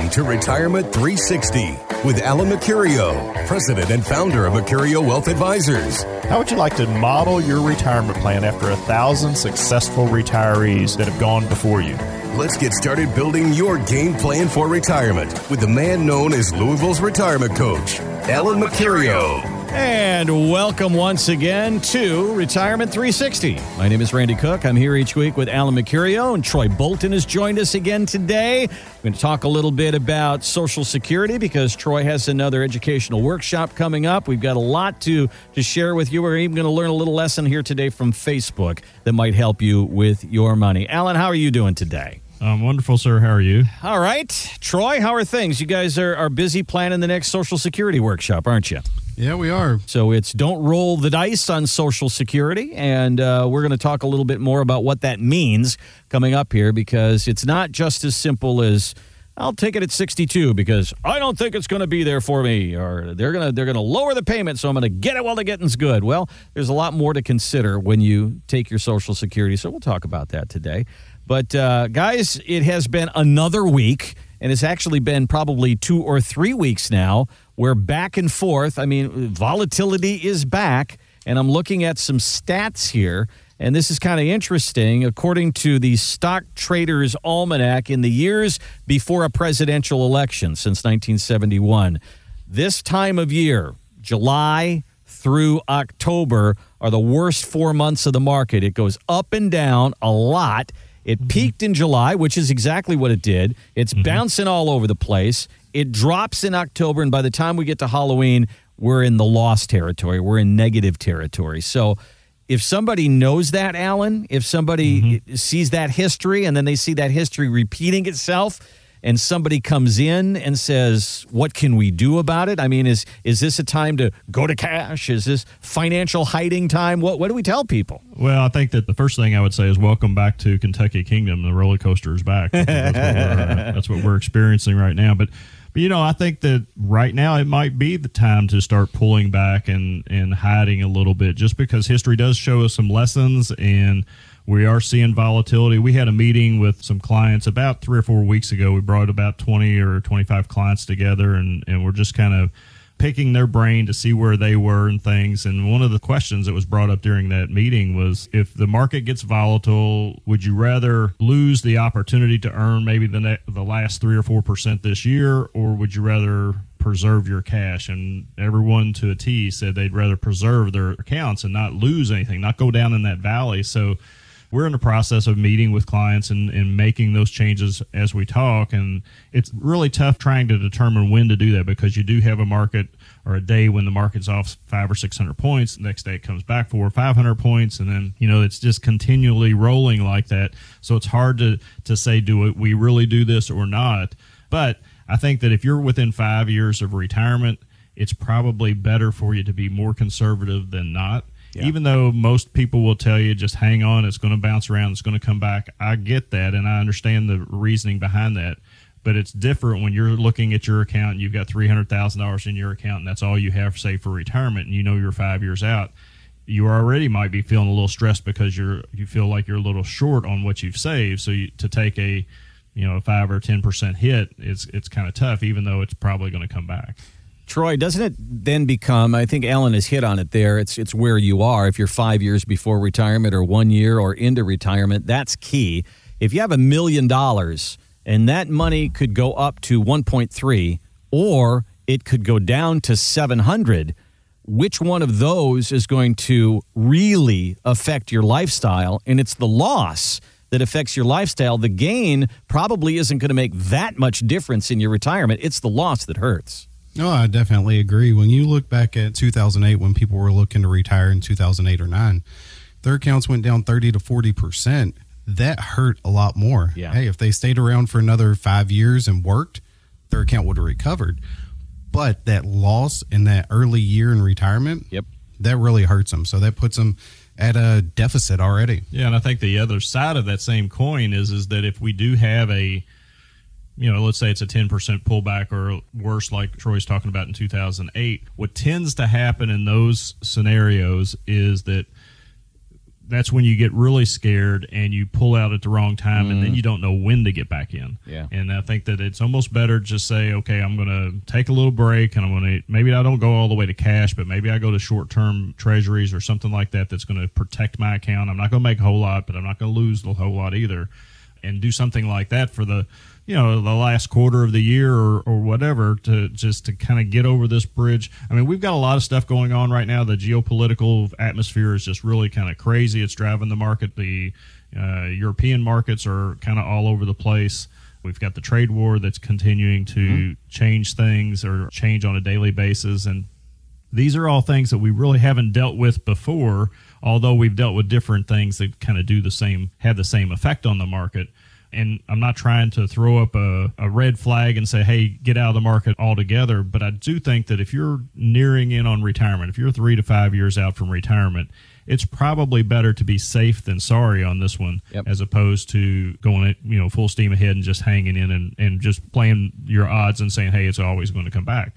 Welcome to Retirement 360 with Alan Mercurio, president and founder of Mercurio Wealth Advisors. How would you like to model your retirement plan after a thousand successful retirees that have gone before you? Let's get started building your game plan for retirement with the man known as Louisville's retirement coach, Alan Mercurio. And welcome once again to Retirement 360. My name is Randy Cook. I'm here each week with Alan Mercurio, and Troy Bolton has joined us again today. We're going to talk a little bit about Social Security because Troy has another educational workshop coming up. We've got a lot to, to share with you. We're even going to learn a little lesson here today from Facebook that might help you with your money. Alan, how are you doing today? Um, wonderful, sir. How are you? All right. Troy, how are things? You guys are, are busy planning the next Social Security workshop, aren't you? Yeah, we are. So it's don't roll the dice on Social Security. And uh, we're going to talk a little bit more about what that means coming up here because it's not just as simple as. I'll take it at 62 because I don't think it's going to be there for me, or they're going to they're going to lower the payment, so I'm going to get it while the getting's good. Well, there's a lot more to consider when you take your Social Security, so we'll talk about that today. But uh, guys, it has been another week, and it's actually been probably two or three weeks now we're back and forth. I mean, volatility is back, and I'm looking at some stats here, and this is kind of interesting. According to the Stock Traders Almanac, in the years before a presidential election since 1971, this time of year, July through October, are the worst four months of the market. It goes up and down a lot. It mm-hmm. peaked in July, which is exactly what it did. It's mm-hmm. bouncing all over the place. It drops in October, and by the time we get to Halloween, we're in the loss territory. We're in negative territory. So if somebody knows that, Alan, if somebody mm-hmm. sees that history and then they see that history repeating itself, and somebody comes in and says, "What can we do about it?" I mean, is is this a time to go to cash? Is this financial hiding time? What what do we tell people? Well, I think that the first thing I would say is welcome back to Kentucky Kingdom. The roller coaster is back. That's what, that's what we're experiencing right now. But but you know, I think that right now it might be the time to start pulling back and and hiding a little bit, just because history does show us some lessons and we are seeing volatility. We had a meeting with some clients about three or four weeks ago. We brought about twenty or twenty five clients together, and and we're just kind of picking their brain to see where they were and things. And one of the questions that was brought up during that meeting was if the market gets volatile, would you rather lose the opportunity to earn maybe the ne- the last 3 or 4% this year or would you rather preserve your cash and everyone to a T said they'd rather preserve their accounts and not lose anything, not go down in that valley. So we're in the process of meeting with clients and, and making those changes as we talk. And it's really tough trying to determine when to do that because you do have a market or a day when the market's off five or six hundred points. The next day it comes back four or five hundred points, and then you know it's just continually rolling like that. So it's hard to to say do we really do this or not. But I think that if you're within five years of retirement, it's probably better for you to be more conservative than not. Even though most people will tell you just hang on, it's going to bounce around, it's going to come back. I get that, and I understand the reasoning behind that. But it's different when you're looking at your account and you've got three hundred thousand dollars in your account, and that's all you have, say, for retirement, and you know you're five years out. You already might be feeling a little stressed because you're you feel like you're a little short on what you've saved. So you, to take a you know a five or ten percent hit, it's it's kind of tough, even though it's probably going to come back. Troy, doesn't it then become? I think Alan has hit on it there. It's it's where you are. If you're five years before retirement, or one year, or into retirement, that's key. If you have a million dollars and that money could go up to 1.3, or it could go down to 700. Which one of those is going to really affect your lifestyle? And it's the loss that affects your lifestyle. The gain probably isn't going to make that much difference in your retirement. It's the loss that hurts. No, I definitely agree. When you look back at 2008, when people were looking to retire in 2008 or 9, their accounts went down 30 to 40%. That hurt a lot more. Yeah. Hey, if they stayed around for another five years and worked, their account would have recovered. But that loss in that early year in retirement, yep, that really hurts them. So that puts them at a deficit already. Yeah, and I think the other side of that same coin is is that if we do have a you know, let's say it's a 10% pullback or worse, like Troy's talking about in 2008. What tends to happen in those scenarios is that that's when you get really scared and you pull out at the wrong time and then mm. you don't know when to get back in. Yeah. And I think that it's almost better to just say, okay, I'm going to take a little break and I'm going to maybe I don't go all the way to cash, but maybe I go to short term treasuries or something like that that's going to protect my account. I'm not going to make a whole lot, but I'm not going to lose the whole lot either. And do something like that for the you know the last quarter of the year or, or whatever to just to kind of get over this bridge. I mean we've got a lot of stuff going on right now. The geopolitical atmosphere is just really kind of crazy. It's driving the market. The uh, european markets are kind of all over the place. We've got the trade war that's continuing to change things or change on a daily basis. And these are all things that we really haven't dealt with before although we've dealt with different things that kind of do the same have the same effect on the market and I'm not trying to throw up a, a red flag and say, hey, get out of the market altogether. But I do think that if you're nearing in on retirement, if you're three to five years out from retirement, it's probably better to be safe than sorry on this one Yep. as opposed to going at, you know full steam ahead and just hanging in and, and just playing your odds and saying hey it's always going to come back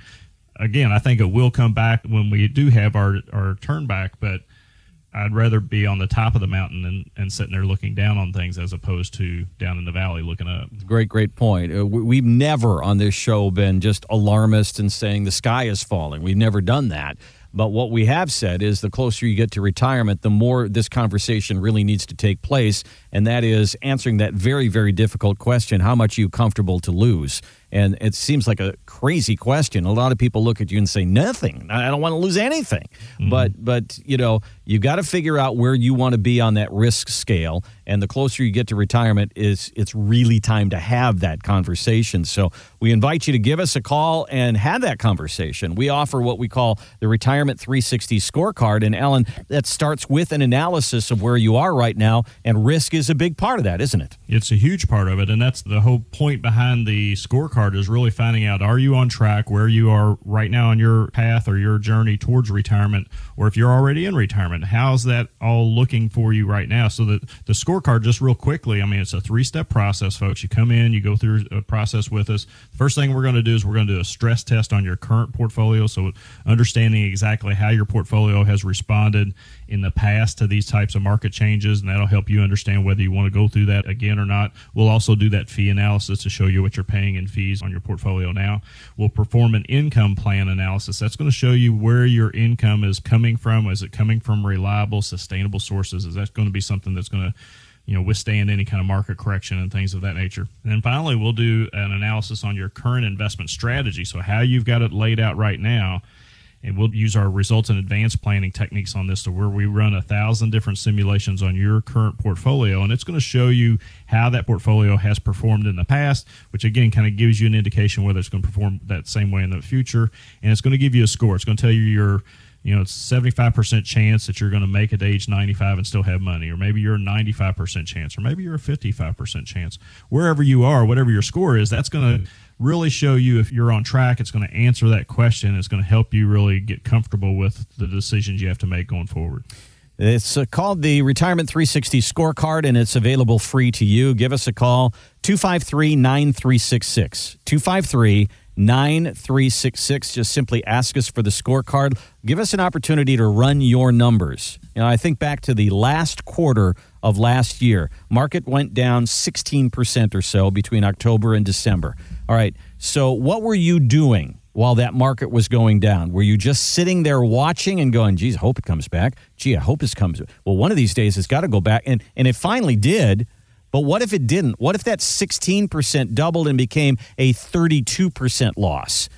again i think it will come back when we do have our our turn back but I'd rather be on the top of the mountain and, and sitting there looking down on things as opposed to down in the valley looking up. Great, great point. Uh, we- we've never on this show been just alarmist and saying the sky is falling. We've never done that. But what we have said is the closer you get to retirement, the more this conversation really needs to take place. And that is answering that very, very difficult question how much are you comfortable to lose? And it seems like a crazy question. A lot of people look at you and say, nothing. I don't want to lose anything. Mm-hmm. But, but you know, you got to figure out where you want to be on that risk scale. And the closer you get to retirement, is it's really time to have that conversation. So we invite you to give us a call and have that conversation. We offer what we call the Retirement 360 scorecard. And Alan, that starts with an analysis of where you are right now. And risk is a big part of that, isn't it? It's a huge part of it, and that's the whole point behind the scorecard is really finding out are you on track where you are right now on your path or your journey towards retirement, or if you're already in retirement, how's that all looking for you right now? So that the scorecard, just real quickly, I mean, it's a three step process, folks. You come in, you go through a process with us. First thing we're going to do is we're going to do a stress test on your current portfolio, so understanding exactly how your portfolio has responded in the past to these types of market changes, and that'll help you understand whether you want to go through that again or not. We'll also do that fee analysis to show you what you're paying in fees on your portfolio now. We'll perform an income plan analysis. That's going to show you where your income is coming from. Is it coming from reliable, sustainable sources? Is that going to be something that's going to you know withstand any kind of market correction and things of that nature. And then finally, we'll do an analysis on your current investment strategy. So how you've got it laid out right now, and we'll use our results and advanced planning techniques on this to where we run a thousand different simulations on your current portfolio. And it's going to show you how that portfolio has performed in the past which again kind of gives you an indication whether it's going to perform that same way in the future. And it's going to give you a score. It's going to tell you your you know, it's 75% chance that you're going to make it to age 95 and still have money, or maybe you're a 95% chance, or maybe you're a 55% chance. Wherever you are, whatever your score is, that's going to really show you if you're on track. It's going to answer that question. It's going to help you really get comfortable with the decisions you have to make going forward. It's uh, called the Retirement 360 Scorecard, and it's available free to you. Give us a call, 253 9366. 253 9366. Just simply ask us for the scorecard. Give us an opportunity to run your numbers. You know, I think back to the last quarter of last year. Market went down 16% or so between October and December. All right. So, what were you doing while that market was going down? Were you just sitting there watching and going, geez, I hope it comes back? Gee, I hope it comes. Well, one of these days it's got to go back. And, and it finally did. But what if it didn't? What if that 16% doubled and became a 32% loss?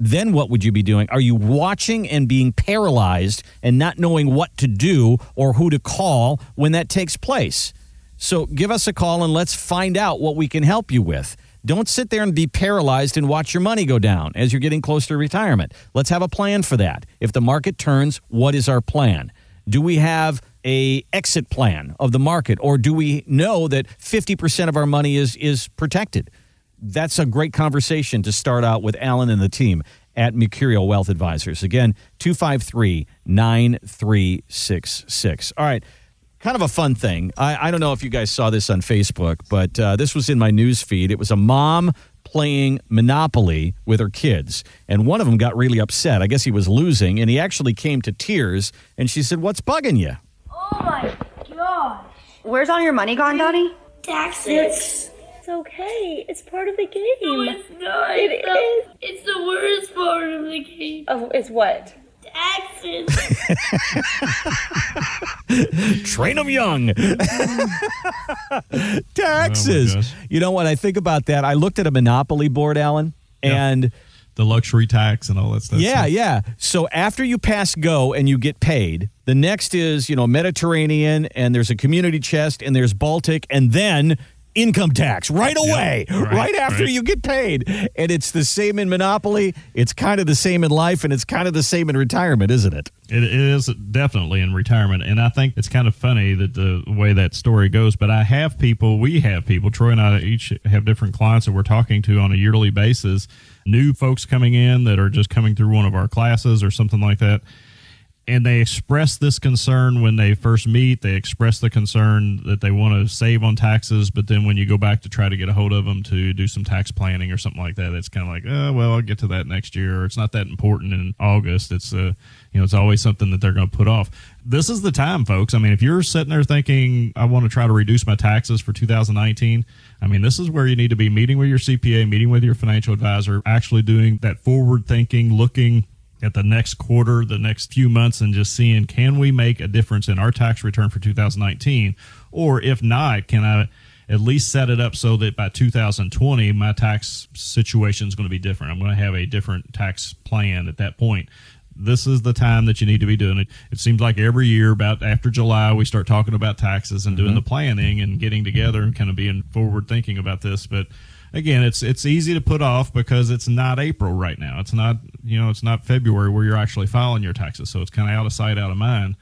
Then what would you be doing? Are you watching and being paralyzed and not knowing what to do or who to call when that takes place? So give us a call and let's find out what we can help you with. Don't sit there and be paralyzed and watch your money go down as you're getting close to retirement. Let's have a plan for that. If the market turns, what is our plan? Do we have a exit plan of the market or do we know that 50% of our money is is protected? That's a great conversation to start out with Alan and the team at Mercurio Wealth Advisors. Again, 253 9366. All right kind of a fun thing. I, I don't know if you guys saw this on Facebook, but uh, this was in my news feed. It was a mom playing Monopoly with her kids, and one of them got really upset. I guess he was losing, and he actually came to tears. And she said, "What's bugging you?" Oh my gosh. Where's all your money gone, Donnie? Taxes. It's okay. It's part of the game. No, it's not. It it's, the, it's the worst part of the game. Oh, it's what? Taxes. Train them young. Taxes. Oh, you know what? I think about that. I looked at a Monopoly board, Alan, and The luxury tax and all that stuff. yeah, yeah. So after you pass go and you get paid, the next is, you know, Mediterranean and there's a community chest and there's Baltic and then income tax right away, right, right, after right. you get paid. And it's the same in Monopoly. It's kind of the same in life and it's kind of the same in retirement, isn't it? It, it is definitely in retirement, and I think it's kind of funny that the way that story goes. But I have people, we have people. Troy and I each have different clients that we're talking to on a yearly basis. New folks coming in that are just coming through one of our classes or something like that, and they express this concern when they first meet. They express the concern that they want to save on taxes, but then when you go back to try to get a hold of them to do some tax planning or something like that, it's kind of like, oh, well, I'll get to that next year, or it's not that important in August. It's uh, you know, it's always something that they're going to put off. This is the time, folks. I mean, if you're sitting there thinking, I want to try to reduce my taxes for 2019, I mean, this is where you need to be meeting with your CPA, meeting with your financial advisor, actually doing that forward thinking, looking at the next quarter, the next few months, and just seeing can we make a difference in our tax return for 2019? Or if not, can I at least set it up so that by 2020, my tax situation is going to be different? I'm going to have a different tax plan at that point. This is the time that you need to be doing it. It seems like every year, about after July, we start talking about taxes and doing mm-hmm. the planning and getting together and kind of being forward thinking about this. But again, it's it's easy to put off because it's not April right now. It's not you know it's not February where you're actually filing your taxes, so it's kind of out of sight, out of mind.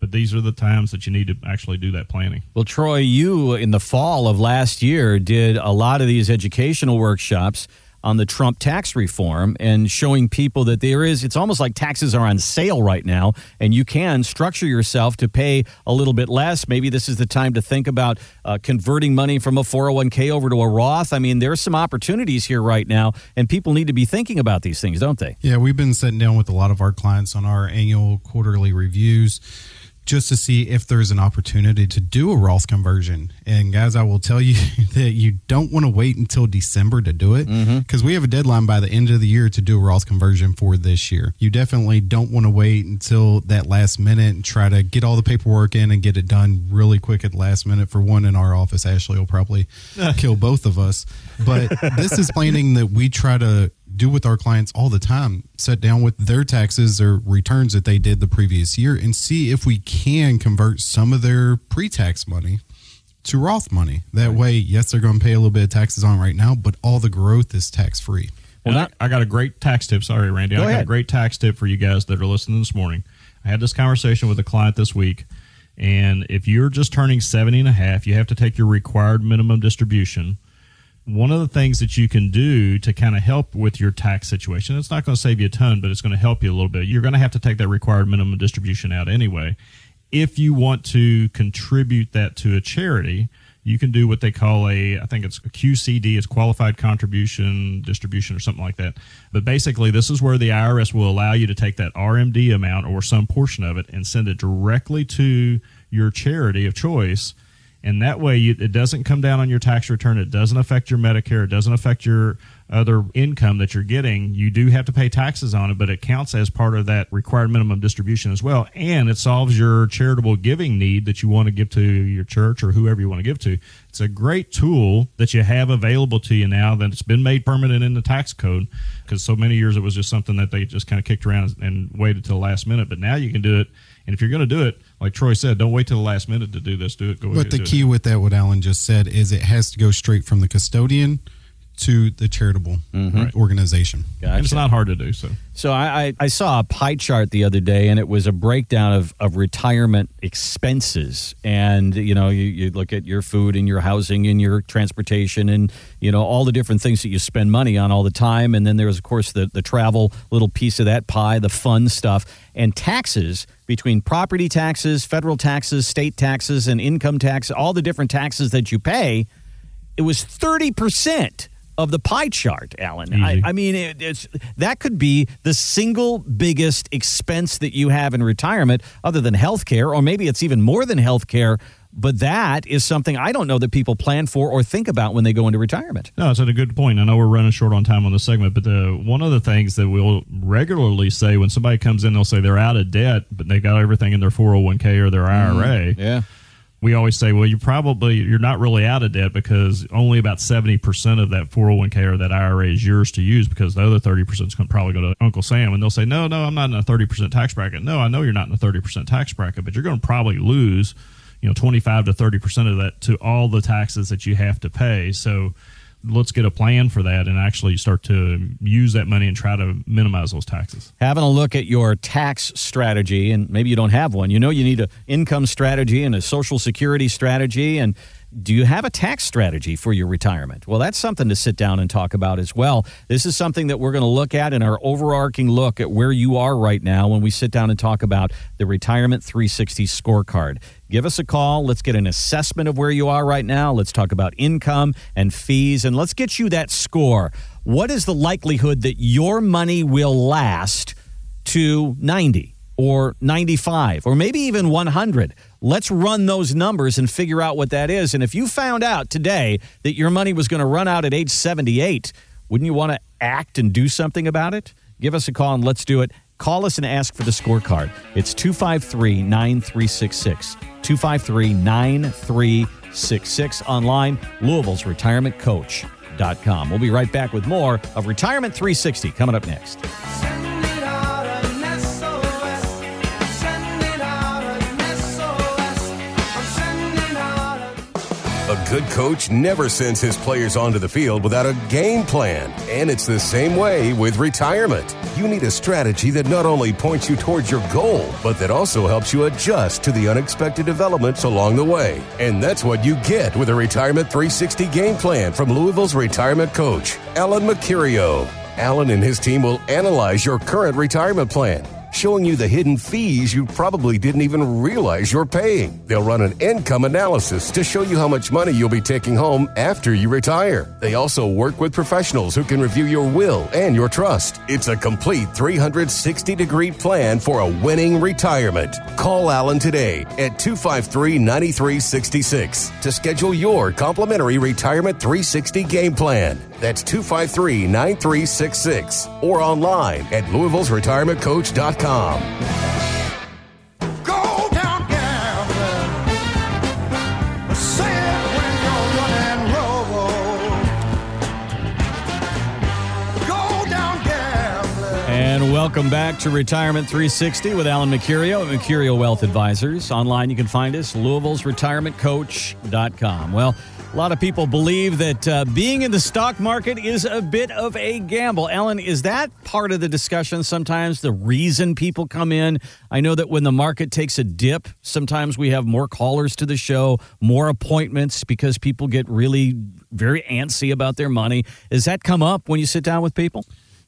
But these are the times that you need to actually do that planning. Well, Troy, you in the fall of last year did a lot of these educational workshops on the Trump tax reform and showing people that there is, it's almost like taxes are on sale right now, and you can structure yourself to pay a little bit less. Maybe this is the time to think about uh, converting money from a 401k over to a Roth. I mean, there's some opportunities here right now, and people need to be thinking about these things, don't they? Yeah, we've been sitting down with a lot of our clients on our annual quarterly reviews just to see if there's an opportunity to do a Roth conversion. And guys, I will tell you that you don't want to wait until December to do it mm-hmm. because we have a deadline by the end of the year to do a Roth conversion for this year. You definitely don't want to wait until that last minute and try to get all the paperwork in and get it done really quick at the last minute. For one in our office, Ashley will probably kill both of us. But this is planning that we try to do with our clients all the time sit down with their taxes or returns that they did the previous year and see if we can convert some of their pre-tax money to Roth money. That way, yes, they're going to pay a little bit of taxes on right now, but all the growth is tax free. Well, I, I got a great tax tip. Sorry, Randy. Go I got ahead. a great tax tip for you guys that are listening this morning. I had this conversation with a client this week, and if you're just turning 70 and a half, you have to take your required minimum distribution. One of the things that you can do to kind of help with your tax situation, it's not going to save you a ton, but it's going to help you a little bit. You're going to have to take that required minimum distribution out anyway. If you want to contribute that to a charity, you can do what they call a i think it's a qcd it's qualified contribution distribution or something like that but basically this is where the irs will allow you to take that rmd amount or some portion of it and send it directly to your charity of choice and that way you, it doesn't come down on your tax return. It doesn't affect your medicare. It doesn't affect your other income that you're getting. You do have to pay taxes on it but it counts as part of that required minimum distribution as well. And it solves your charitable giving need that you want to give to your church or whoever you want to give to. It's a great tool that you have available to you now that it's been made permanent in the tax code because so many years it was just something that they just kind of kicked around and waited till the last minute. But now you can do it and if you're going to do it like troy said don't wait till the last minute to do this do it go ahead But the key it. with that, what Alan just said, is it has to go straight from the custodian to the charitable mm-hmm. organization. and it's not hard to do so So I, I, I saw a pie chart the other day, and it was a breakdown of, of retirement expenses. And you know, you, you look at your food and your housing and your transportation, and you know all the different things that you spend money on all the time. And then there's of course the the travel little piece of that pie, the fun stuff, and taxes between property taxes, federal taxes, state taxes, and income tax, all the different taxes that you pay. It was thirty percent of the pie chart, Alan. I, I mean, it, it's that could be the single biggest expense that you have in retirement, other than health care, or maybe it's even more than health care. but that is something I don't know that people plan for or think about when they go into retirement. No, it's a good point. I know we're running short on time on this segment, but the, one of the things that we'll regularly say when somebody comes in, they'll say they're out of debt, but they got everything in their 401k or their IRA. Mm-hmm. Yeah. We always say, well, you probably you're not really out of debt because only about seventy percent of that 401k or that IRA is yours to use because the other thirty percent is going to probably go to Uncle Sam, and they'll say, no, no, I'm not in a thirty percent tax bracket. No, I know you're not in a thirty percent tax bracket, but you're going to probably lose you know 25 to 30 percent of that to all the taxes that you have to pay so let's get a plan for that and actually start to use that money and try to minimize those taxes having a look at your tax strategy and maybe you don't have one you know you need an income strategy and a social security strategy and do you have a tax strategy for your retirement? Well, that's something to sit down and talk about as well. This is something that we're going to look at in our overarching look at where you are right now when we sit down and talk about the Retirement 360 scorecard. Give us a call. Let's get an assessment of where you are right now. Let's talk about income and fees, and let's get you that score. What is the likelihood that your money will last to 90? or 95 or maybe even 100. Let's run those numbers and figure out what that is. And if you found out today that your money was going to run out at age 78, wouldn't you want to act and do something about it? Give us a call and let's do it. Call us and ask for the scorecard. It's 253 9366. 253 9366 online, Louisville's retirementcoach.com. We'll be right back with more of Retirement 360 coming up next. Good coach never sends his players onto the field without a game plan. And it's the same way with retirement. You need a strategy that not only points you towards your goal, but that also helps you adjust to the unexpected developments along the way. And that's what you get with a Retirement 360 game plan from Louisville's retirement coach, Alan Mercurio. Alan and his team will analyze your current retirement plan showing you the hidden fees you probably didn't even realize you're paying. They'll run an income analysis to show you how much money you'll be taking home after you retire. They also work with professionals who can review your will and your trust. It's a complete 360 degree plan for a winning retirement. Call Alan today at 253 9366 to schedule your complimentary Retirement 360 game plan. That's 253 9366 or online at Louisville's retirementcoach.com. welcome back to Retirement 360 with Alan Mercurio at Mercurio Wealth Advisors. Online, you can find us, Louisville's retirementcoach.com. Well, a lot of people believe that uh, being in the stock market is a bit of a gamble. Alan, is that part of the discussion sometimes? The reason people come in? I know that when the market takes a dip, sometimes we have more callers to the show, more appointments because people get really very antsy about their money. Does that come up when you sit down with people?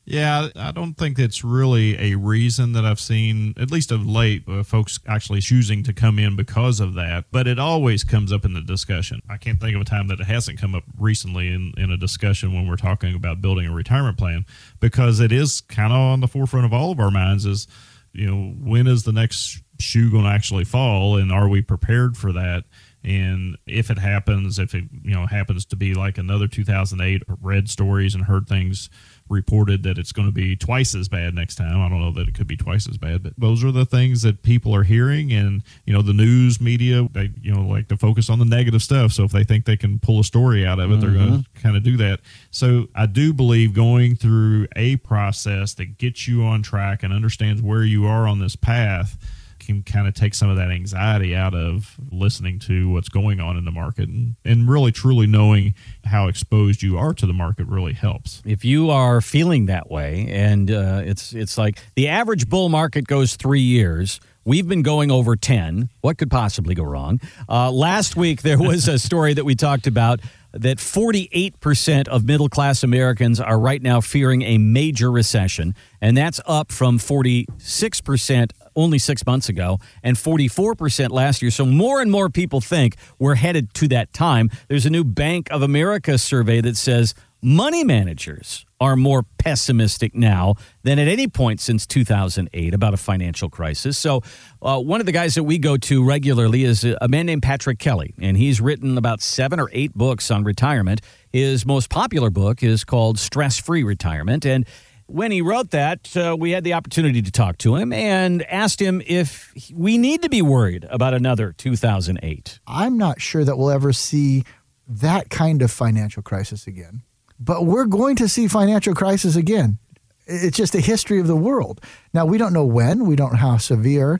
Yeah, I don't think it's really a reason that I've seen, at least of late, uh, folks actually choosing to come in because of that. But it always comes up in the discussion. I can't think of a time that it hasn't come up recently in, in a discussion when we're talking about building a retirement plan because it is kind of on the forefront of all of our minds is, you know, when is the next shoe going to actually fall and are we prepared for that? And if it happens, if it, you know, happens to be like another 2008, read stories and heard things reported that it's going to be twice as bad next time. I don't know that it could be twice as bad, but those are the things that people are hearing. And, you know, the news media, they, you know, like to focus on the negative stuff. So if they think they can pull a story out of it, they're going to mm-hmm. kind of do that. So I do believe going through a process that gets you on track and understands where you are on this path can kind of take some of that anxiety out of listening to what's going on in the market and, and really truly knowing how exposed you are to the market really helps. if you are feeling that way and uh, it's it's like the average bull market goes three years. We've been going over 10 what could possibly go wrong? Uh, last week there was a story that we talked about that 48% of middle class Americans are right now fearing a major recession, and that's up from 46% only six months ago and 44% last year. So more and more people think we're headed to that time. There's a new Bank of America survey that says Money managers are more pessimistic now than at any point since 2008 about a financial crisis. So, uh, one of the guys that we go to regularly is a man named Patrick Kelly, and he's written about seven or eight books on retirement. His most popular book is called Stress Free Retirement. And when he wrote that, uh, we had the opportunity to talk to him and asked him if we need to be worried about another 2008. I'm not sure that we'll ever see that kind of financial crisis again. But we're going to see financial crisis again. It's just the history of the world. Now we don't know when, we don't know how severe,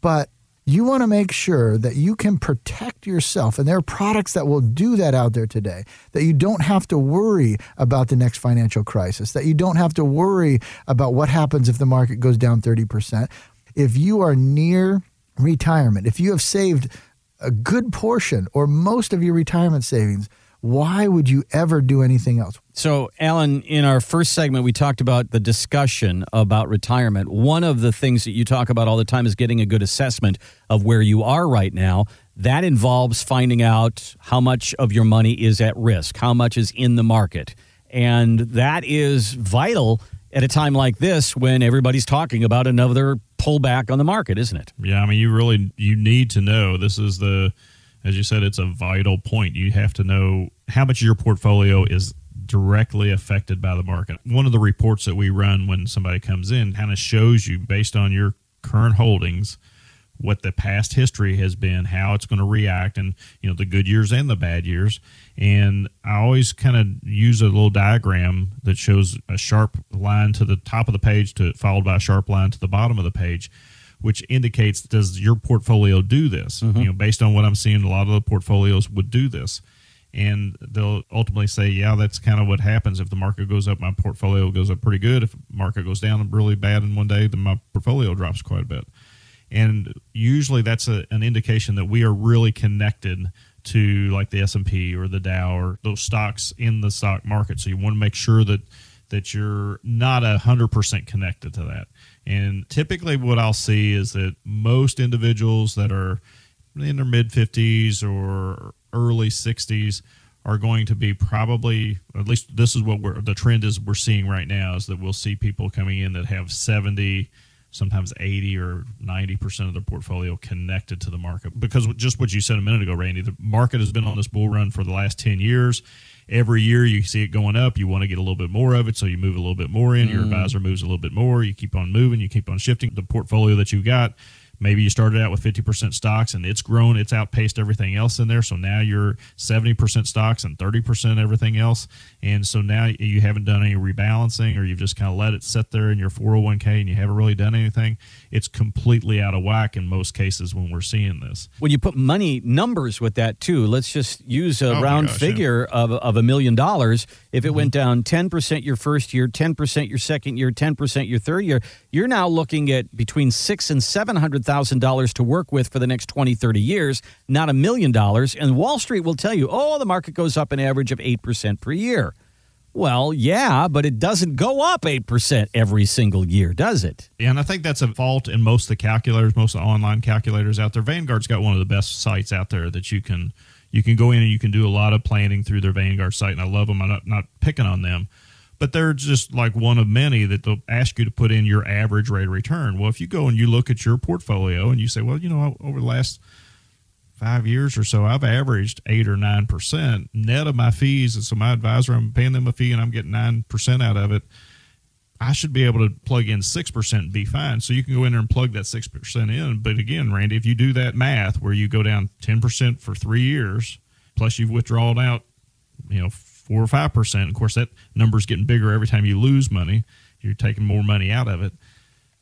but you want to make sure that you can protect yourself and there are products that will do that out there today that you don't have to worry about the next financial crisis that you don't have to worry about what happens if the market goes down 30% if you are near retirement if you have saved a good portion or most of your retirement savings why would you ever do anything else So, Alan, in our first segment, we talked about the discussion about retirement. One of the things that you talk about all the time is getting a good assessment of where you are right now. That involves finding out how much of your money is at risk, how much is in the market. And that is vital at a time like this when everybody's talking about another pullback on the market, isn't it? Yeah, I mean, you really you need to know. This is the, as you said, it's a vital point. You have to know how much of your portfolio is directly affected by the market. One of the reports that we run when somebody comes in kind of shows you based on your current holdings what the past history has been, how it's going to react, and you know the good years and the bad years. And I always kind of use a little diagram that shows a sharp line to the top of the page, to followed by a sharp line to the bottom of the page, which indicates does your portfolio do this? You mm-hmm. know, based on what I'm seeing, a lot of the portfolios would do this. And they'll ultimately say, yeah, that's kind of what happens. If the market goes up, my portfolio goes up pretty good. If the market goes down really bad in one day, then my portfolio drops quite a bit and usually that's a, an indication that we are really connected to like the S&P or the Dow or those stocks in the stock market so you want to make sure that that you're not a hundred percent connected to that and typically what I'll see is that most individuals that are in their mid 50s or early 60s are going to be probably at least this is what we're the trend is we're seeing right now is that we'll see people coming in that have 70 sometimes 80 or 90% of their portfolio connected to the market. Because just what you said a minute ago randy the market has been on this bull run for the last 10 years every year you see it going up you want to get a little bit more of it so you move a little bit more in your mm. advisor moves a little bit more you keep on moving you keep on shifting. The portfolio that you got maybe you started out with 50% stocks and it's grown it's outpaced everything else in there so now you're 70% stocks and 30% everything else and so now you haven't done any rebalancing or you've just kind of let it sit there in your 401k and you haven't really done anything it's completely out of whack in most cases when we're seeing this When you put money numbers with that too, let's just use a Oh round gosh, yeah. figure of, of a million dollars. If it went mm-hmm. down 10% your first year, 10% your second year, 10% your third year, you're now looking at between six and $700,000 to work with for the next 20, 30 years, not a million dollars. And Wall Street will tell you, oh, the market goes up an average of 8% per year. Well, yeah, but it doesn't go up 8% every single year, does it? Yeah, and I think that's a fault in most of the calculators, most of the online calculators out there. Vanguard's got one of the best sites out there that you can you can go in and you can do a lot of planning through their Vanguard site, and I love them. I'm not, not picking on them, but they're just like one of many that they'll ask you to put in your average rate of return. Well, if you go and you look at your portfolio and you say, well, you know, over the last five years or so, I've averaged eight or nine percent net of my fees, and so my advisor, I'm paying them a fee and I'm getting nine percent out of it. I should be able to plug in 6% and be fine. So you can go in there and plug that 6% in. But again, Randy, if you do that math where you go down 10% for three years, plus you've withdrawn out, you know, four or 5%, of course, that number's getting bigger every time you lose money. You're taking more money out of it.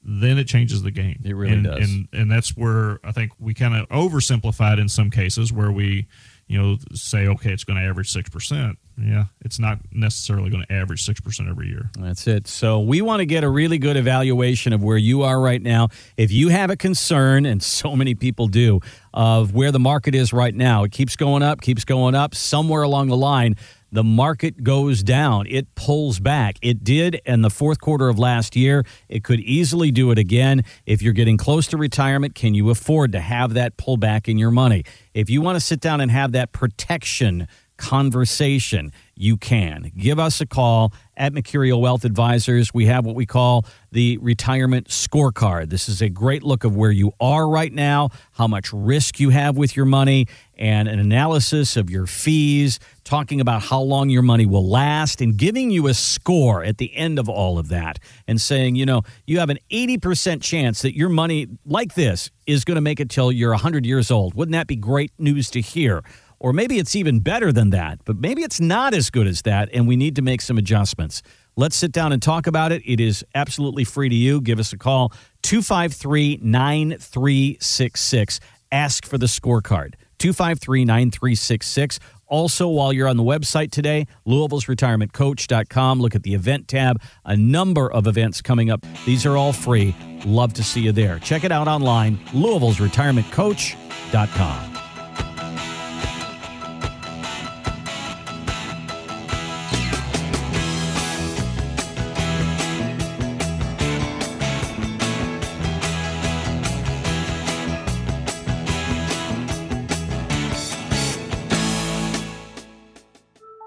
Then it changes the game. It really and, does. And, and that's where I think we kind of oversimplified in some cases where we, you know, say, okay, it's going to average 6%. Yeah, it's not necessarily going to average 6% every year. That's it. So we want to get a really good evaluation of where you are right now. If you have a concern, and so many people do, of where the market is right now, it keeps going up, keeps going up. Somewhere along the line, the market goes down. It pulls back. It did in the fourth quarter of last year. It could easily do it again. If you're getting close to retirement, can you afford to have that pullback in your money? If you want to sit down and have that protection conversation, you can. Give us a call at Mercurio Wealth Advisors. We have what we call the retirement scorecard. This is a great look of where you are right now, how much risk you have with your money, and an analysis of your fees, talking about how long your money will last, and giving you a score at the end of all of that, and saying, you know, you have an 80% chance that your money, like this, is going to make it till you're 100 years old. Wouldn't that be great news to hear? Or maybe it's even better than that, but maybe it's not as good as that, and we need to make some adjustments. Let's sit down and talk about it. It is absolutely free to you. Give us a call, 253 9366. Ask for the scorecard, 253 9366. Also, while you're on the website today, Louisville's retirementcoach.com, look at the event tab, a number of events coming up. These are all free. Love to see you there. Check it out online, Louisville's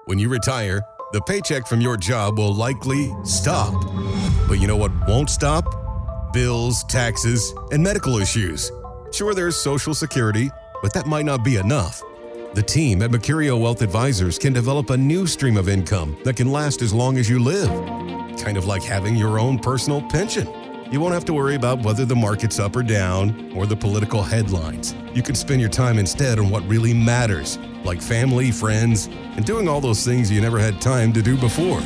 When you retire, the paycheck from your job will likely stop. But you know what won't stop? Bills, taxes, and medical issues. Sure, there's Social Security, but that might not be enough. The team at Mercurio Wealth Advisors can develop a new stream of income that can last as long as you live. Kind of like having your own personal pension. You won't have to worry about whether the market's up or down or the political headlines. You can spend your time instead on what really matters, like family, friends, and doing all those things you never had time to do before.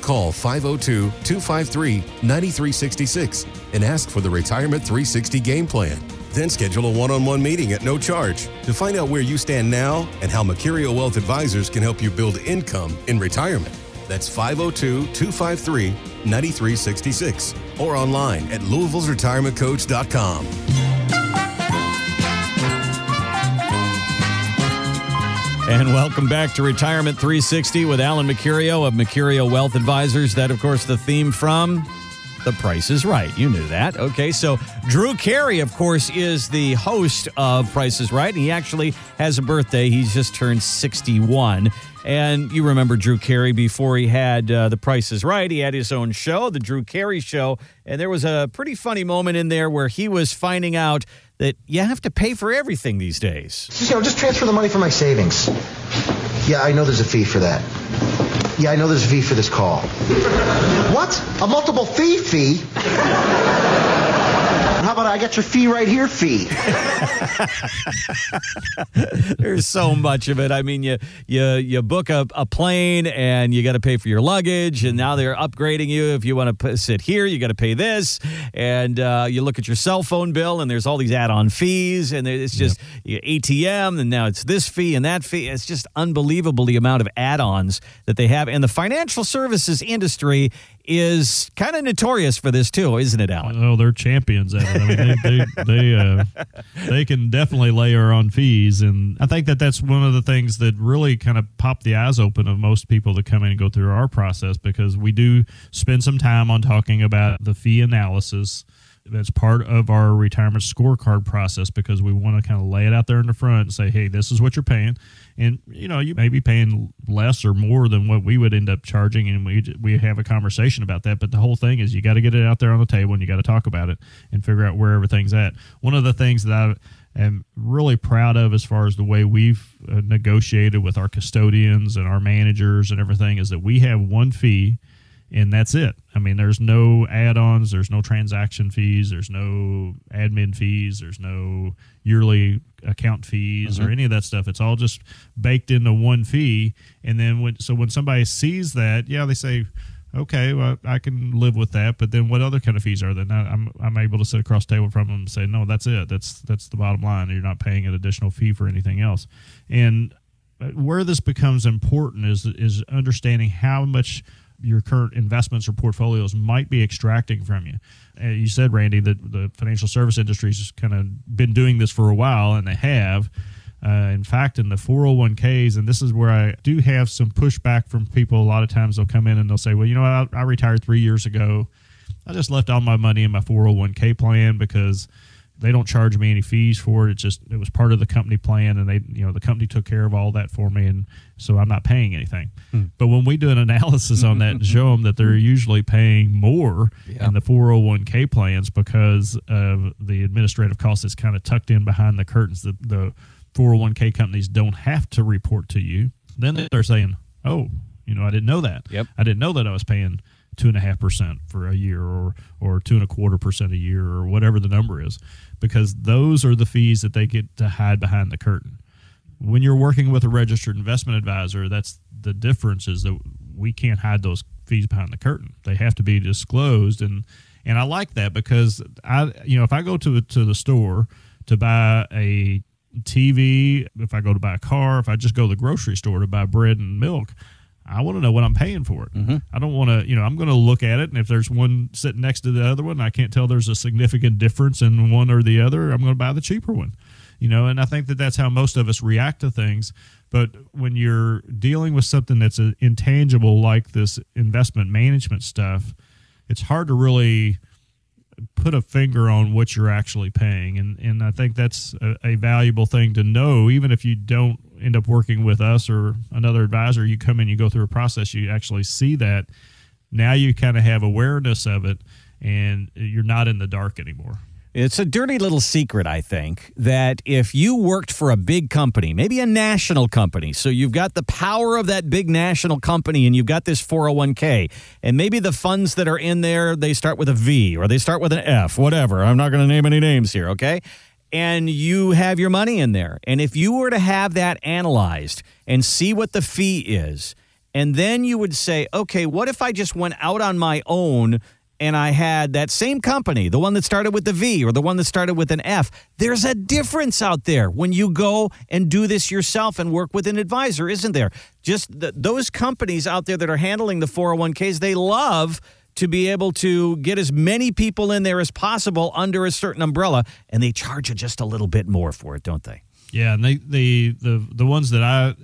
Call 502 253 9366 and ask for the Retirement 360 Game Plan. Then schedule a one on one meeting at no charge to find out where you stand now and how Mercurio Wealth Advisors can help you build income in retirement. That's 502 253 9366 or online at Louisville'sRetirementCoach.com. And welcome back to Retirement 360 with Alan Mercurio of Mercurio Wealth Advisors. That, of course, the theme from The Price is Right. You knew that. Okay, so Drew Carey, of course, is the host of Price is Right. And he actually has a birthday. He's just turned 61. And you remember Drew Carey before he had uh, The Price is Right. He had his own show, The Drew Carey Show. And there was a pretty funny moment in there where he was finding out that you have to pay for everything these days. You know, just transfer the money from my savings. Yeah, I know there's a fee for that. Yeah, I know there's a fee for this call. what? A multiple fee fee? How about I got your fee right here fee? There's so much of it. I mean, you you you book a, a plane and you got to pay for your luggage, and now they're upgrading you. If you want to sit here, you got to pay this, and uh, you look at your cell phone bill, and there's all these add-on fees, and it's just you ATM, and now it's this fee and that fee. It's just unbelievable the amount of add-ons that they have, and the financial services industry is kind of notorious for this too, isn't it, Alan? Oh, they're champions at it. I mean, they they they, uh, they can definitely layer on fees, and I think that that's one of the things that really kind of pop the eyes open of most people that come in and go through our process because we do spend some time on talking about the fee analysis. That's part of our retirement scorecard process because we want to kind of lay it out there in the front and say, hey, this is what you're paying. And, you know, you may be paying less or more than what we would end up charging. And we, we have a conversation about that. But the whole thing is you got to get it out there on the table and you got to talk about it and figure out where everything's at. One of the things that I am really proud of as far as the way we've uh, negotiated with our custodians and our managers and everything is that we have one fee and that's it. I mean, there's no add-ons, there's no transaction fees, there's no admin fees, there's no yearly account fees or any of that stuff. It's all just baked into one fee. And then when so when somebody sees that, yeah, they say, okay, well, I can live with that. But then what other kind of fees are there? Now I'm I'm able to sit across the table from them and say, no, that's it. That's that's the bottom line. You're not paying an additional fee for anything else. And uh, where this becomes important is is understanding how much your current investments or portfolios might be extracting from you. Uh, you said, Randy, that the financial service industry has kind of been doing this for a while, and they have. Uh, in fact, in the 401ks, and this is where I do have some pushback from people. A lot of times they'll come in and they'll say, Well, you know, I, I retired three years ago. I just left all my money in my 401k plan because they don't charge me any fees for it. It's just it was part of the company plan, and they you know the company took care of all that for me, and so I'm not paying anything. Hmm. But when we do an analysis on that and show them that they're usually paying more in the 401k plans because of the administrative costs that's kind of tucked in behind the curtains, that the 401k companies don't have to report to you. Then they're saying, "Oh, you know, I didn't know that. Yep. I didn't know that I was paying two and a half percent for a year, or or two and a quarter percent a year, or whatever the number is, because those are the fees that they get to hide behind the curtain. When you're working with a registered investment advisor, that's the difference is that we can't hide those fees behind the curtain. They have to be disclosed, and and I like that because I, you know, if I go to to the store to buy a TV, if I go to buy a car, if I just go to the grocery store to buy bread and milk, I want to know what I'm paying for it. I don't want to, you know, I'm going to look at it, and if there's one sitting next to the other one, I can't tell there's a significant difference in one or the other. I'm going to buy the cheaper one, you know. And I think that that's how most of us react to things. But when you're dealing with something that's uh, intangible like this investment management stuff, it's hard to really put a finger on what you're actually paying and and I think that's a, a valuable thing to know even if you don't end up working with us or another advisor you come in you go through a process you actually see that now you kind of have awareness of it and you're not in the dark anymore It's a dirty little secret, I think, that if you worked for a big company, maybe a national company, so you've got the power of that big national company and you've got this 401k, and maybe the funds that are in there, they start with a V or they start with an F, whatever. I'm not going to name any names here, okay? And you have your money in there. And if you were to have that analyzed and see what the fee is, and then you would say, okay, what if I just went out on my own and I had that same company, the one that started with the V or the one that started with an F, there's a difference out there when you go and do this yourself and work with an advisor, isn't there? Just th- those companies out there that are handling the 401ks, they love to be able to get as many people in there as possible under a certain umbrella, and they charge you just a little bit more for it, don't they? Yeah, and they, the the the ones that I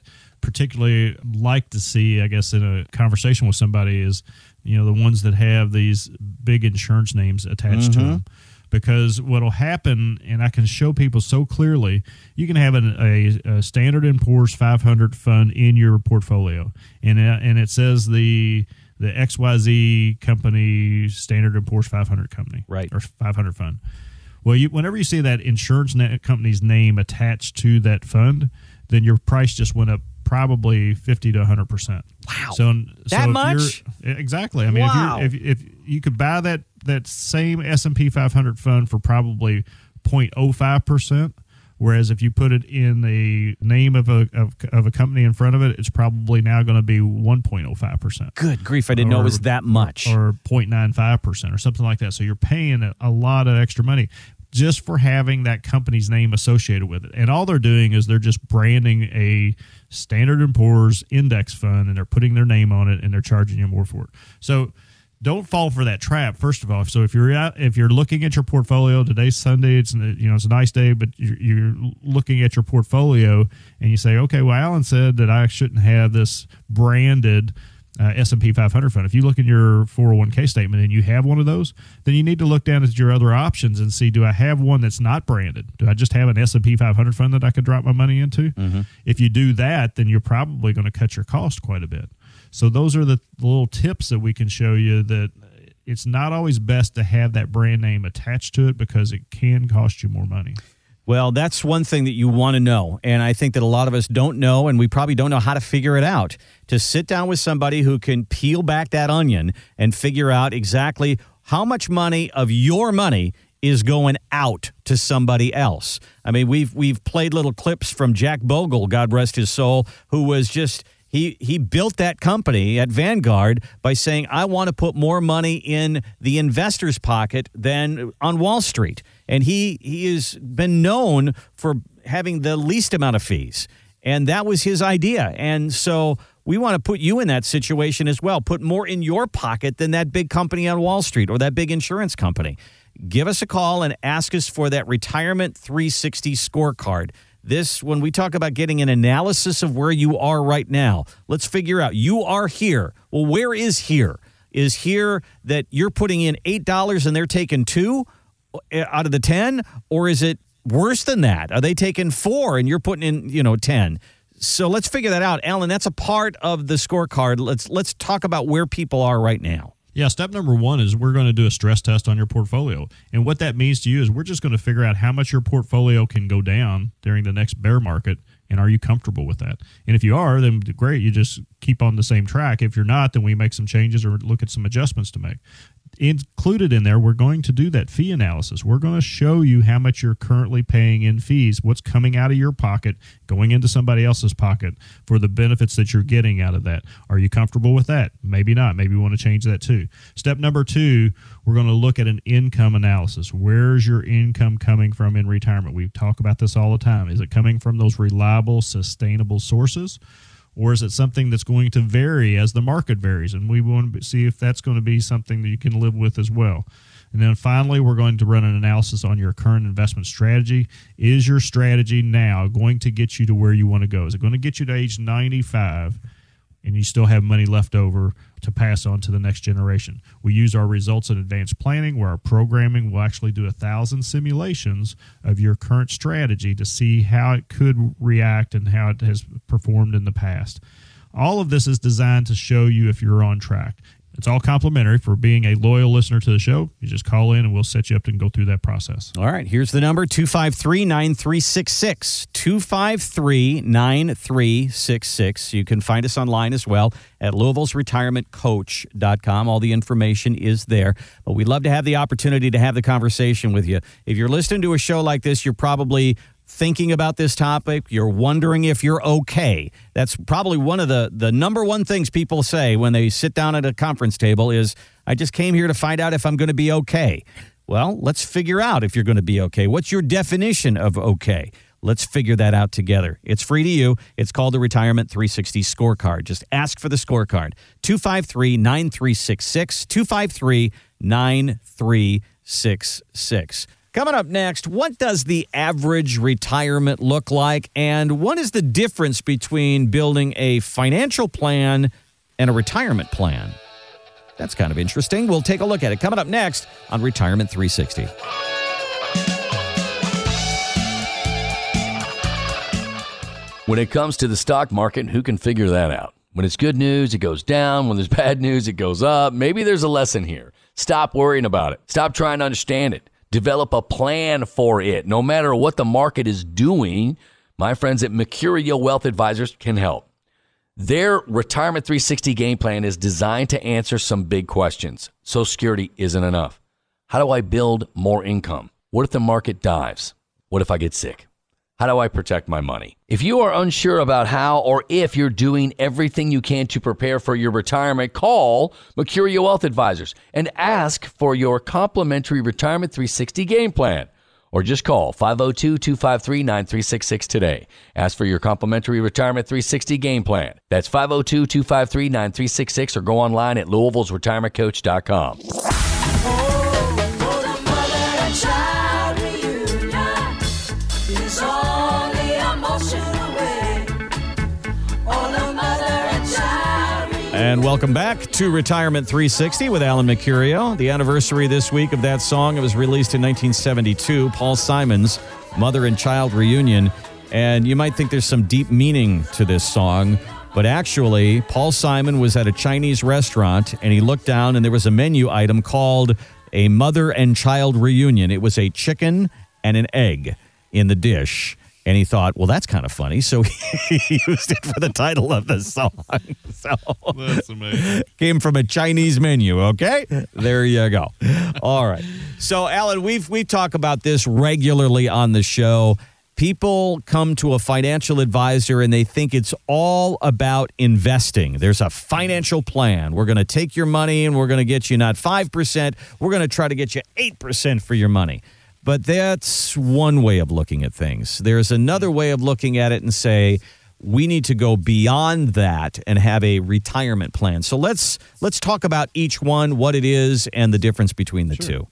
particularly like to see, I guess, in a conversation with somebody is, you know, the ones that have these big insurance names attached to them. Because what'll happen, and I can show people so clearly, you can have an, a, a Standard and Poor's 500 fund in your portfolio, and uh, and it says the the XYZ company Standard and Poor's 500 company, Right. or 500 fund. Well, you, whenever you see that insurance company's name attached to that fund, then your price just went up probably fifty to hundred percent. Wow. So, That much? exactly. I mean, Wow. if, you're, if if you could buy that that same S and P 500 fund for probably 0.05 percent. Whereas if you put it in the name of a of, of a company in front of it, it's probably now going to be 1.05 percent Good grief, I didn't know it was that much. or 0.95% or something like that. So you're paying a, a lot of extra money just for having that company's name associated with it. And all they're doing is they're just branding a Standard and Poor's index fund and they're putting their name on it and they're charging you more for it. So don't fall for that trap. First of all, so if you're out, if you're looking at your portfolio today's Sunday, it's you know it's a nice day, but you're, you're looking at your portfolio and you say, okay, well, Alan said that I shouldn't have this branded uh, S&P 500 fund. If you look in your 401k statement and you have one of those, then you need to look down at your other options and see do I have one that's not branded? Do I just have an S&P 500 fund that I could drop my money into? If you do that, then you're probably going to cut your cost quite a bit. So those are the little tips that we can show you that it's not always best to have that brand name attached to it because it can cost you more money. Well, that's one thing that you want to know. And I think that a lot of us don't know, and we probably don't know how to figure it out. To sit down with somebody who can peel back that onion and figure out exactly how much money of your money is going out to somebody else. I mean, we've we've played little clips from Jack Bogle, God rest his soul, who was just he he built that company at Vanguard by saying, "I want to put more money in the investor's pocket than uh, on Wall Street." And he he has been known for having the least amount of fees, and that was his idea. And so we want to put you in that situation as well. Put more in your pocket than that big company on Wall Street or that big insurance company. Give us a call and ask us for that retirement 360 scorecard. This, when we talk about getting an analysis of where you are right now, let's figure out you are here. Well, where is here? Is here that you're putting in $8 and they're taking two? uh, out of the 10 or is it worse than that? Are they taking 4 and you're putting in, you know, 10? So let's figure that out. Alan, that's a part of the scorecard. Let's let's talk about where people are right now. Yeah, step number one is we're going to do a stress test on your portfolio. And what that means to you is we're just going to figure out how much your portfolio can go down during the next bear market. And are you comfortable with that? And if you are, then great, you just keep on the same track. If you're not, then we make some changes or look at some adjustments to make. Included in there, we're going to do that fee analysis. We're going to show you how much you're currently paying in fees, what's coming out of your pocket, going into somebody else's pocket for the benefits that you're getting out of that. Are you comfortable with that? Maybe not. Maybe we want to change that too. Step number two, we're going to look at an income analysis. Where's your income coming from in retirement? We talk about this all the time. Is it coming from those reliable, sustainable sources? Or is it something that's going to vary as the market varies? And we want to see if that's going to be something that you can live with as well. And then finally, we're going to run an analysis on your current investment strategy. Is your strategy now going to get you to where you want to go? Is it going to get you to age 95 and you still have money left over to pass on to the next generation? We use our results in advanced planning where our programming will actually do a thousand simulations of your current strategy to see how it could react and how it has performed in the past. All of this is designed to show you if you're on track. It's all complimentary for being a loyal listener to the show. You just call in and we'll set you up and go through that process. All right, here's the number 253 9366. 253 9366. You can find us online as well at Louisville's retirementcoach.com. All the information is there. But we'd love to have the opportunity to have the conversation with you. If you're listening to a show like this, you're probably thinking about this topic, you're wondering if you're okay. That's probably one of the the number one things people say when they sit down at a conference table is I just came here to find out if I'm going to be okay. Well, let's figure out if you're going to be okay. What's your definition of okay? Let's figure that out together. It's free to you. It's called the Retirement 360 Scorecard. Just ask for the scorecard. 253 9366. 253 9366. Coming up next, what does the average retirement look like? And what is the difference between building a financial plan and a retirement plan? That's kind of interesting. We'll take a look at it. Coming up next on Retirement 360. When it comes to the stock market, who can figure that out? When it's good news, it goes down. When there's bad news, it goes up. Maybe there's a lesson here. Stop worrying about it. Stop trying to understand it. Develop a plan for it. No matter what the market is doing, my friends at Mercurio Wealth Advisors can help. Their Retirement 360 game plan is designed to answer some big questions. Social Security isn't enough. How do I build more income? What if the market dives? What if I get sick? How do I protect my money? If you are unsure about how or if you're doing everything you can to prepare for your retirement, call Mercurio Wealth Advisors and ask for your complimentary Retirement 360 game plan. Or just call 502 253 9366 today. Ask for your complimentary Retirement 360 game plan. That's 502 253 9366 or go online at Louisville's And welcome back to Retirement 360 with Alan Mercurio. The anniversary this week of that song, it was released in 1972, Paul Simon's Mother and Child Reunion. And you might think there's some deep meaning to this song, but actually, Paul Simon was at a Chinese restaurant and he looked down and there was a menu item called a Mother and Child Reunion. It was a chicken and an egg in the dish. And he thought, well, that's kind of funny. So he used it for the title of the song. So That's amazing. came from a Chinese menu. Okay, there you go. All right. So, Alan, we've we talk about this regularly on the show. People come to a financial advisor and they think it's all about investing. There's a financial plan. We're going to take your money and we're going to get you not 5%, we're going to try to get you 8% for your money. But that's one way of looking at things. There's another way of looking at it and say, we need to go beyond that and have a retirement plan. So let's let's talk about each one, what it is, and the difference between the two.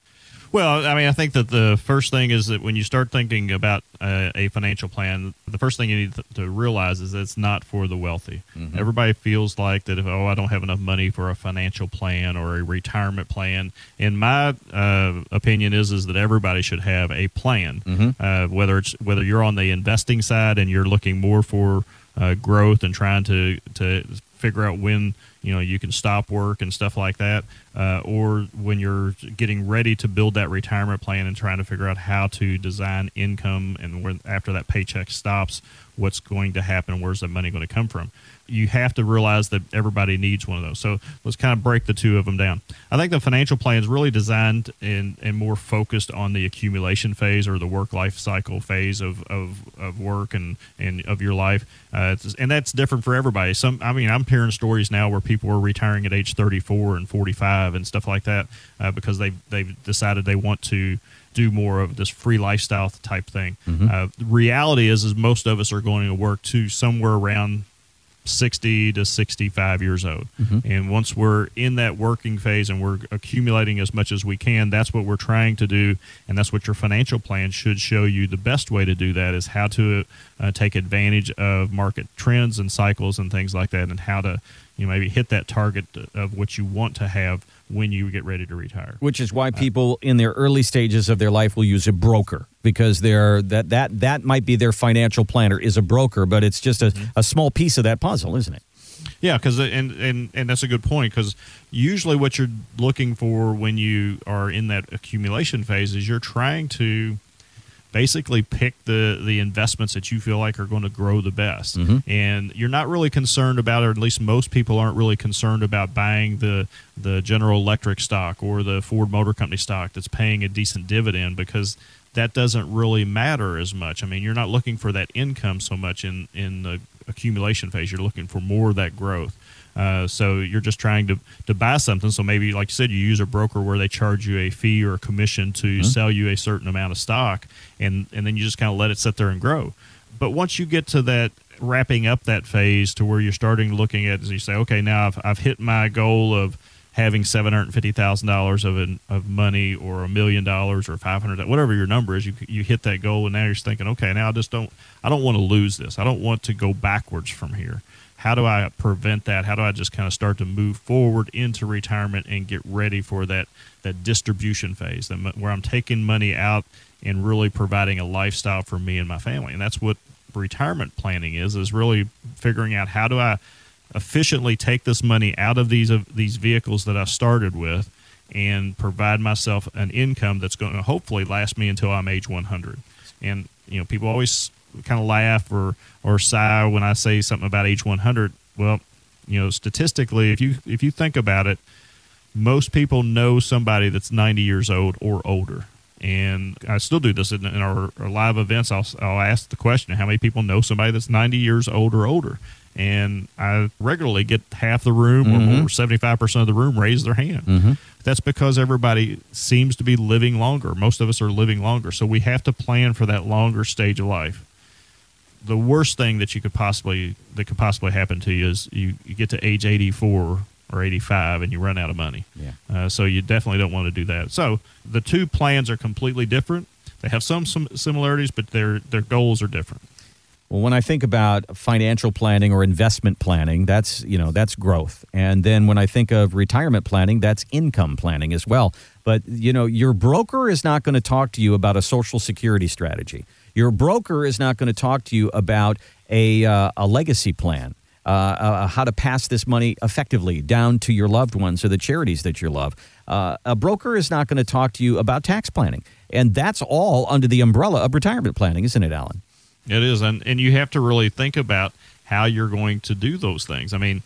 Well, I mean, I think that the first thing is that when you start thinking about uh, a financial plan, the first thing you need to, realize is that it's not for the wealthy. Mm-hmm. Everybody feels like that if oh, I don't have enough money for a financial plan or a retirement plan. And my uh, opinion is is that everybody should have a plan, Mm-hmm. uh, whether it's whether you're on the investing side and you're looking more for uh, growth and trying to to figure out when you know you can stop work and stuff like that, uh, or when you're getting ready to build that retirement plan and trying to figure out how to design income and when after that paycheck stops, what's going to happen, where's the money going to come from. You have to realize that everybody needs one of those. So let's kind of break the two of them down. I think the financial plan is really designed and, and more focused on the accumulation phase or the work life cycle phase of, of, of work and, and of your life. Uh, it's, and that's different for everybody. Some, I mean, I'm hearing stories now where people are retiring at age 34 and 45 and stuff like that uh, because they they've decided they want to do more of this free lifestyle type thing. Uh, the reality is, is most of us are going to work to somewhere around 60 to 65 years old. And once we're in that working phase and we're accumulating as much as we can, that's what we're trying to do. And that's what your financial plan should show you. The best way to do that is how to uh, take advantage of market trends and cycles and things like that, and how to you know, maybe hit that target of what you want to have when you get ready to retire. Which is why uh, people in their early stages of their life will use a broker because they're that that that might be their financial planner is a broker, but it's just a, mm-hmm. a small piece of that puzzle, isn't it? Yeah, because uh, and and and that's a good point because usually what you're looking for when you are in that accumulation phase is you're trying to basically pick the the investments that you feel like are going to grow the best. Mm-hmm. And you're not really concerned about or at least most people aren't really concerned about buying the the general electric stock or the ford motor company stock that's paying a decent dividend because that doesn't really matter as much. I mean you're not looking for that income so much in in the accumulation phase. You're looking for more of that growth uh, so you're just trying to, to buy something. So maybe, like you said, you use a broker where they charge you a fee or a commission to sell you a certain amount of stock, and and then you just kind of let it sit there and grow. But once you get to that wrapping up that phase to where you're starting looking at, as you say, okay, now I've, I've hit my goal of having seven hundred fifty thousand dollars of an, of money, or a million dollars, or five hundred, whatever your number is, you you hit that goal, and now you're thinking, okay, now I just don't, I don't want to lose this. I don't want to go backwards from here. How do I prevent that? How do I just kind of start to move forward into retirement and get ready for that that distribution phase, that where I'm taking money out and really providing a lifestyle for me and my family, and that's what retirement planning is is really figuring out how do I efficiently take this money out of these of these vehicles that I started with and provide myself an income that's going to hopefully last me until I'm age 100. And you know, people always kind of laugh or or sigh when I say something about age 100. Well, you know, statistically, if you if you think about it, most people know somebody that's 90 years old or older. And I still do this in, in our, our live events. I'll, I'll ask the question how many people know somebody that's 90 years old or older? And I regularly get half the room or mm-hmm. more, 75% of the room raise their hand. Mm-hmm. That's because everybody seems to be living longer. Most of us are living longer. So we have to plan for that longer stage of life the worst thing that you could possibly that could possibly happen to you is you, you get to age 84 or 85 and you run out of money Yeah. uh, so you definitely don't want to do that so the two plans are completely different they have some, some similarities but their their goals are different Well, when I think about financial planning or investment planning, that's you know that's growth, and then when I think of retirement planning, that's income planning as well. But you know, your broker is not going to talk to you about a social security strategy. Your broker is not going to talk to you about a uh, a legacy plan. Uh, uh, how to pass this money effectively down to your loved ones or the charities that you love. Uh, a broker is not going to talk to you about tax planning, and that's all under the umbrella of retirement planning, isn't it, Alan? It is, and and you have to really think about how you're going to do those things. I mean,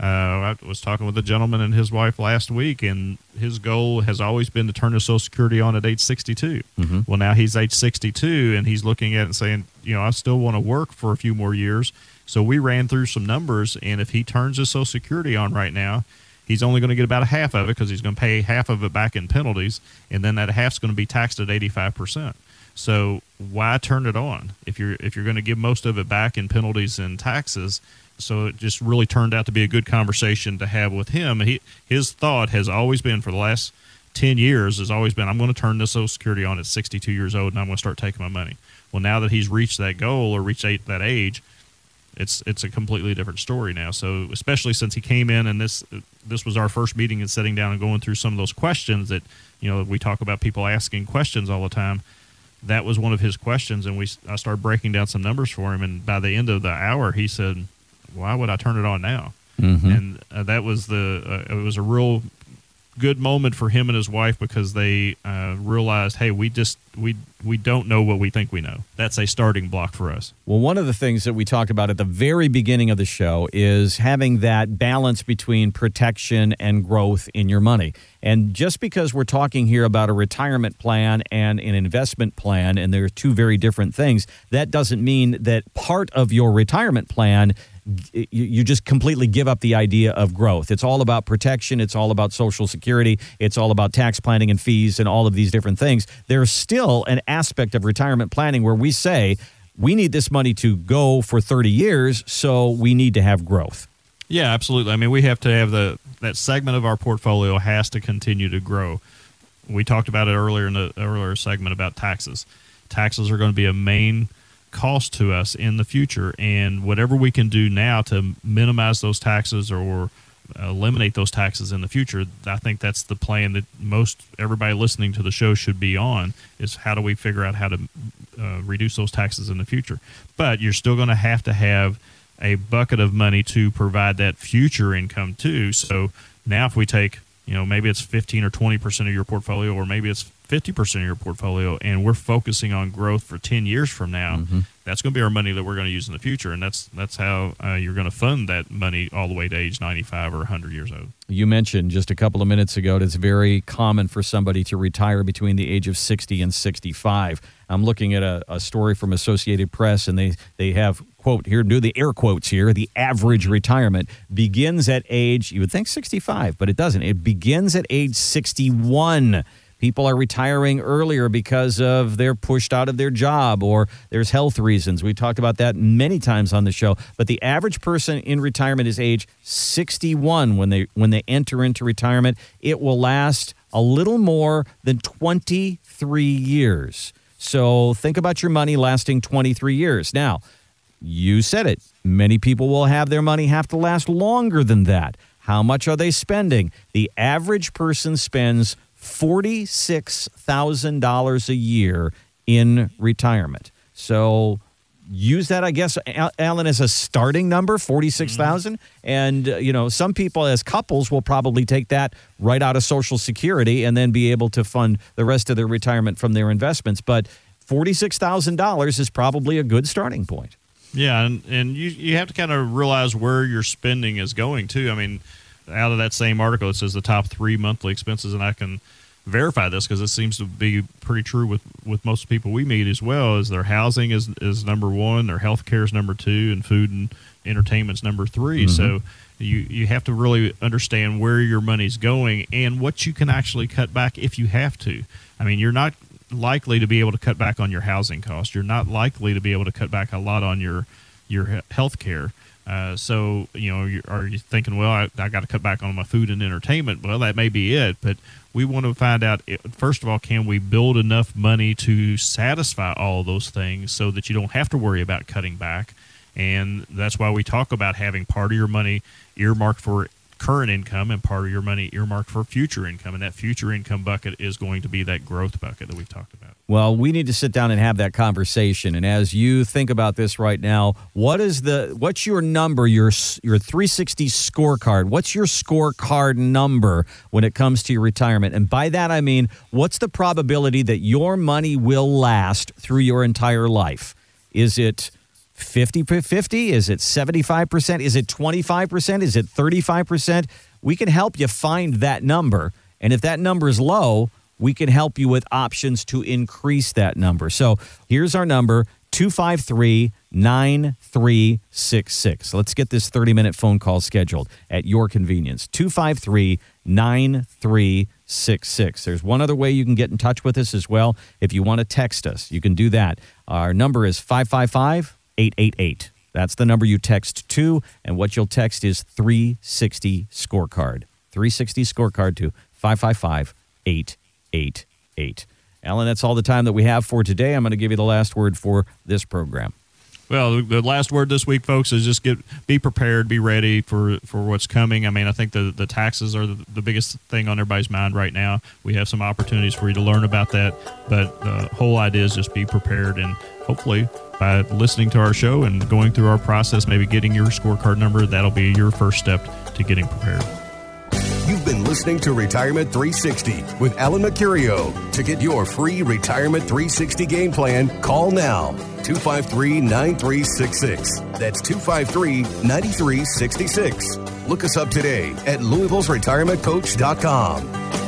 uh, I was talking with a gentleman and his wife last week, and his goal has always been to turn his Social Security on at age 62. Well, now he's age 62, and he's looking at it and saying, you know, I still want to work for a few more years. So we ran through some numbers, and if he turns his Social Security on right now, he's only going to get about a half of it because he's going to pay half of it back in penalties, and then that half's going to be taxed at 85 percent. So why turn it on if you're if you're going to give most of it back in penalties and taxes? So it just really turned out to be a good conversation to have with him. He his thought has always been for the last 10 years has always been I'm going to turn this Social Security on at 62 years old and I'm going to start taking my money. Well, now that he's reached that goal or reached that that age, it's it's a completely different story now. So especially since he came in and this this was our first meeting and sitting down and going through some of those questions that you know we talk about people asking questions all the time. That was one of his questions, and we I started breaking down some numbers for him. And by the end of the hour, he said, "Why would I turn it on now?" Mhm. And uh, that was the uh, it was a real good moment for him and his wife because they uh, realized, hey, we just we we don't know what we think we know. That's a starting block for us. Well, one of the things that we talked about at the very beginning of the show is having that balance between protection and growth in your money. And just because we're talking here about a retirement plan and an investment plan, and they're two very different things, that doesn't mean that part of your retirement plan you, just completely give up the idea of growth. It's all about protection. It's all about Social Security. It's all about tax planning and fees and all of these different things. There's still an aspect of retirement planning where we say we need this money to go for 30 years, so we need to have growth. Yeah, absolutely. I mean, we have to have the that segment of our portfolio has to continue to grow. We talked about it earlier in the earlier segment about taxes. Taxes are going to be a main cost to us in the future, and whatever we can do now to minimize those taxes or eliminate those taxes in the future, I think that's the plan that most everybody listening to the show should be on. Is how do we figure out how to uh, reduce those taxes in the future? But you're still going to have to have a bucket of money to provide that future income too. So now, if we take, you know, maybe it's 15 or 20 percent of your portfolio, or maybe it's 50 percent of your portfolio, and we're focusing on growth for 10 years from now, that's going to be our money that we're going to use in the future, and that's that's how uh, you're going to fund that money all the way to age 95 or 100 years old. You mentioned just a couple of minutes ago that it's very common for somebody to retire between the age of 60 and 65. I'm looking at a, a story from Associated Press, and they, they have, quote, here, do the air quotes here, the average retirement begins at age, you would think 65, but it doesn't. It begins at age 61. People are retiring earlier because of they're pushed out of their job or there's health reasons. We talked about that many times on the show. But the average person in retirement is age 61 when they when they enter into retirement. It will last a little more than 23 years. So think about your money lasting 23 years. Now, you said it. Many people will have their money have to last longer than that. How much are they spending? The average person spends $46,000 a year in retirement. So use that, I guess, Alan, as a starting number, 46,000. And, uh, you know, some people as couples will probably take that right out of Social Security and then be able to fund the rest of their retirement from their investments. But $46,000 is probably a good starting point. Yeah, and, and you you have to kind of realize where your spending is going too. I mean, out of that same article, it says the top three monthly expenses, and I can verify this because it seems to be pretty true with, with most people we meet as well. Is their housing is is number one, their health care is number two, and food and entertainment's number 3 Mhm. So you you have to really understand where your money's going and what you can actually cut back if you have to. I mean, you're not likely to be able to cut back on your housing cost. You're not likely to be able to cut back a lot on your your health care. Uh, so you know, are you thinking, well, I, I got to cut back on my food and entertainment? Well, that may be it, but we want to find out first of all, can we build enough money to satisfy all those things so that you don't have to worry about cutting back? And that's why we talk about having part of your money earmarked for current income and part of your money earmarked for future income. And that future income bucket is going to be that growth bucket that we've talked about. Well, we need to sit down and have that conversation. And as you think about this right now, what is the what's your number, your your 360 scorecard? What's your scorecard number when it comes to your retirement? And by that I mean, what's the probability that your money will last through your entire life? Is it 50 50? Is it 75%? Is it 25%? Is it 35%? We can help you find that number. And if that number is low, we can help you with options to increase that number. So here's our number 253 9366. Let's get this 30 minute phone call scheduled at your convenience. 253 9366. There's one other way you can get in touch with us as well. If you want to text us, you can do that. Our number is 555 888. That's the number you text to, and what you'll text is 360 scorecard. 360 scorecard to 555 888. Alan, that's all the time that we have for today. I'm going to give you the last word for this program. Well, the last word this week, folks, is just get be prepared, be ready for for what's coming. I mean, I think the the taxes are the, the biggest thing on everybody's mind right now. We have some opportunities for you to learn about that, but the whole idea is just be prepared and hopefully by listening to our show and going through our process, maybe getting your scorecard number, that'll be your first step to getting prepared. Been listening to Retirement 360 with Alan Mercurio. To get your free Retirement 360 game plan, call now 253 9366. That's 253 9366. Look us up today at louisville's Louisville'sRetirementCoach.com.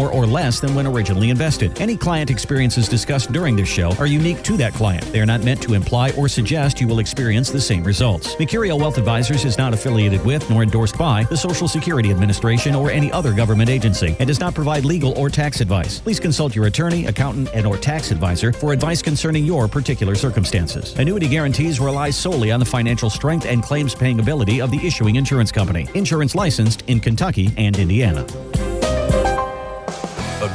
or less than when originally invested. Any client experiences discussed during this show are unique to that client. They are not meant to imply or suggest you will experience the same results. Mercurio Wealth Advisors is not affiliated with nor endorsed by the Social Security Administration or any other government agency and does not provide legal or tax advice. Please consult your attorney, accountant, and or tax advisor for advice concerning your particular circumstances. Annuity guarantees rely solely on the financial strength and claims paying ability of the issuing insurance company. Insurance licensed in Kentucky and Indiana.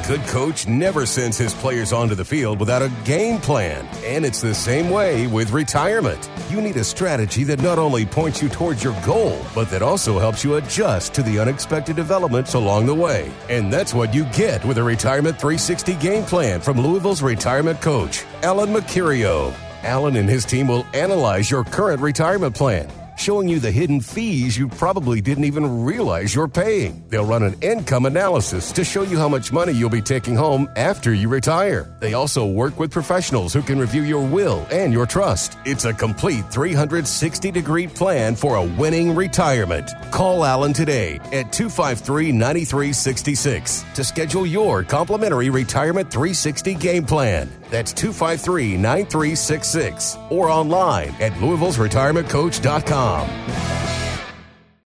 Good coach never sends his players onto the field without a game plan. And it's the same way with retirement. You need a strategy that not only points you towards your goal, but that also helps you adjust to the unexpected developments along the way. And that's what you get with a Retirement 360 game plan from Louisville's retirement coach, Alan Mercurio. Alan and his team will analyze your current retirement plan showing you the hidden fees you probably didn't even realize you're paying. They'll run an income analysis to show you how much money you'll be taking home after you retire. They also work with professionals who can review your will and your trust. It's a complete 360 degree plan for a winning retirement. Call Alan today at 253 9366 to schedule your complimentary Retirement 360 game plan. That's 253 9366 or online at Louisville'sRetirementCoach.com. com